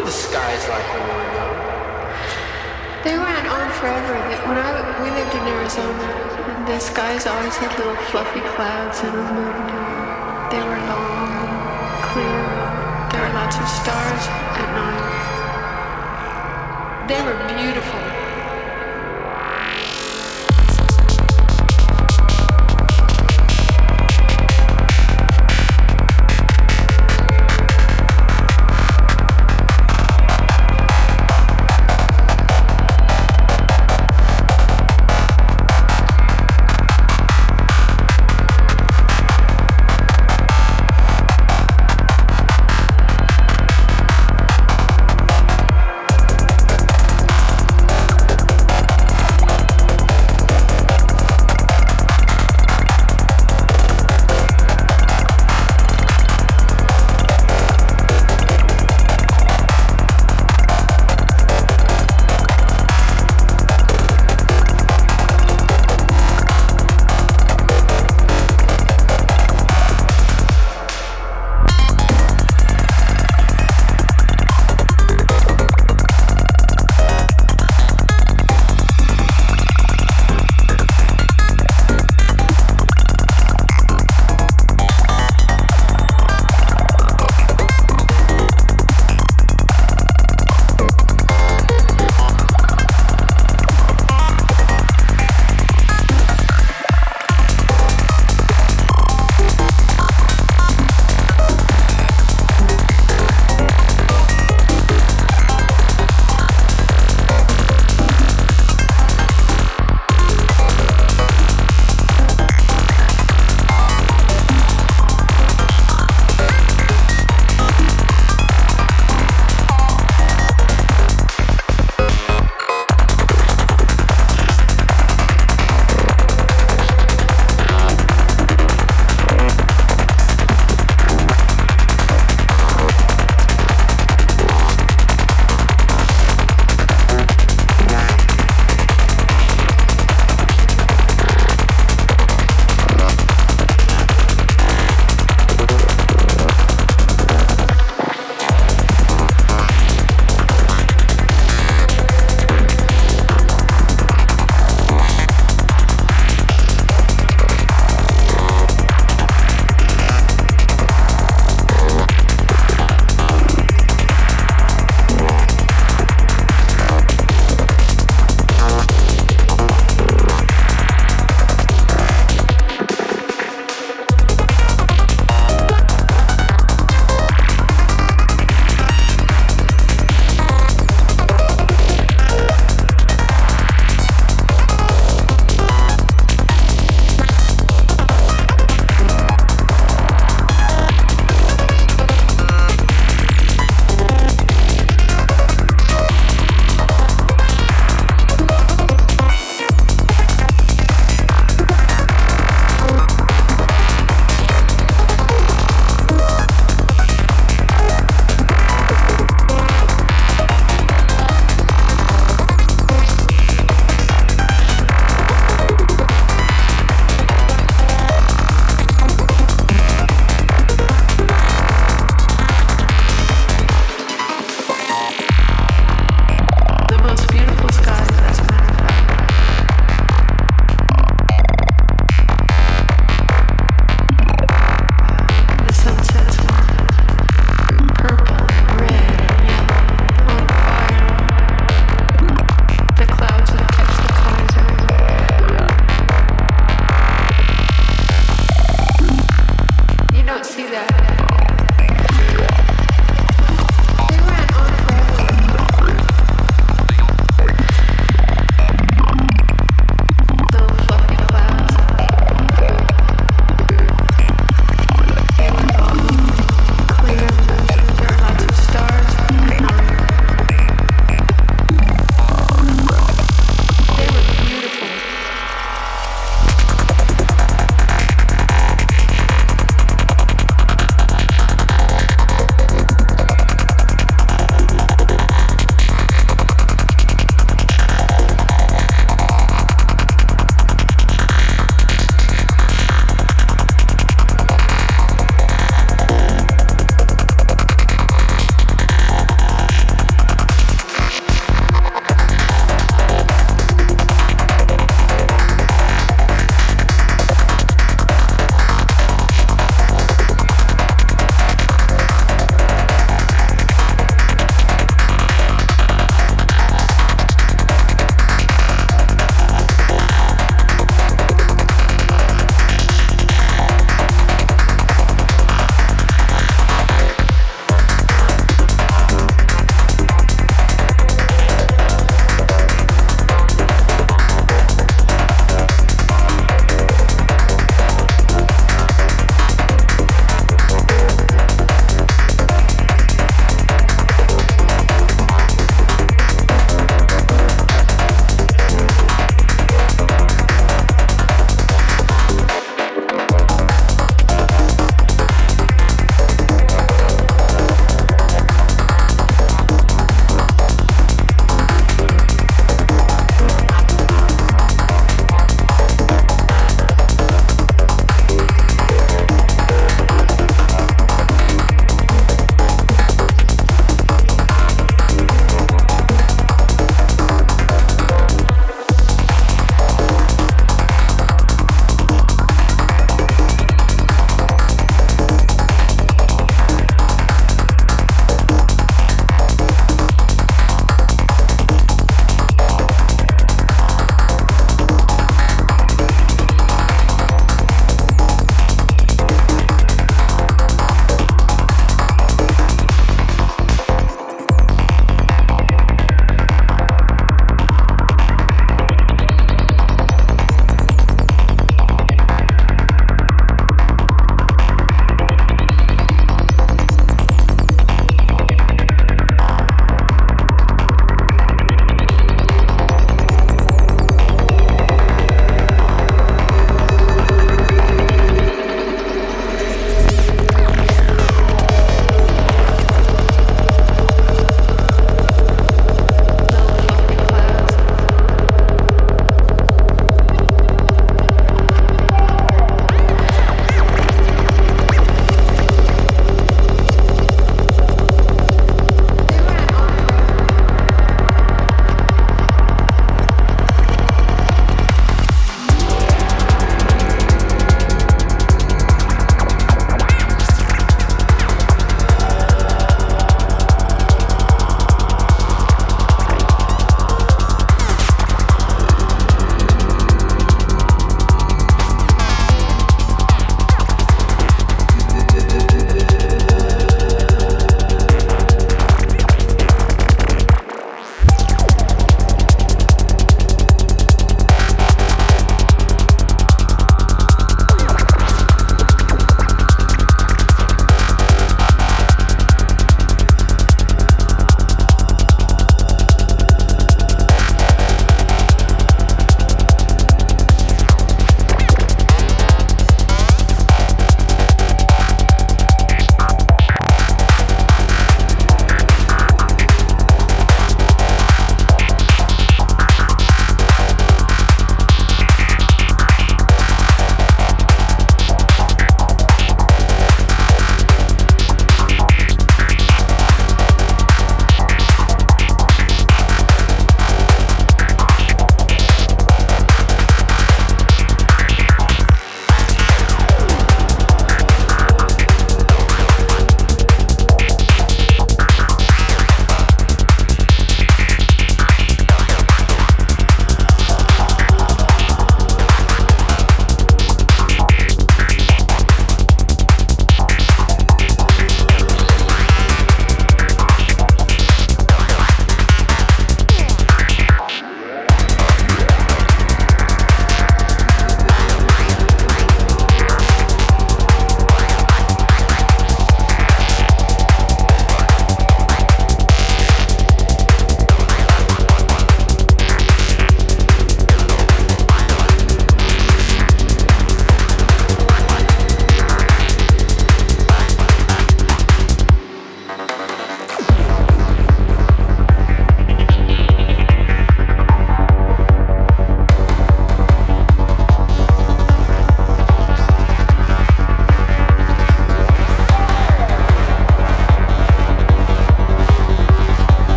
were the skies like when we were young? They went on forever. When I we lived in Arizona, and the skies always had little fluffy clouds in them. And they were long clear. There were lots of stars at night. They were beautiful.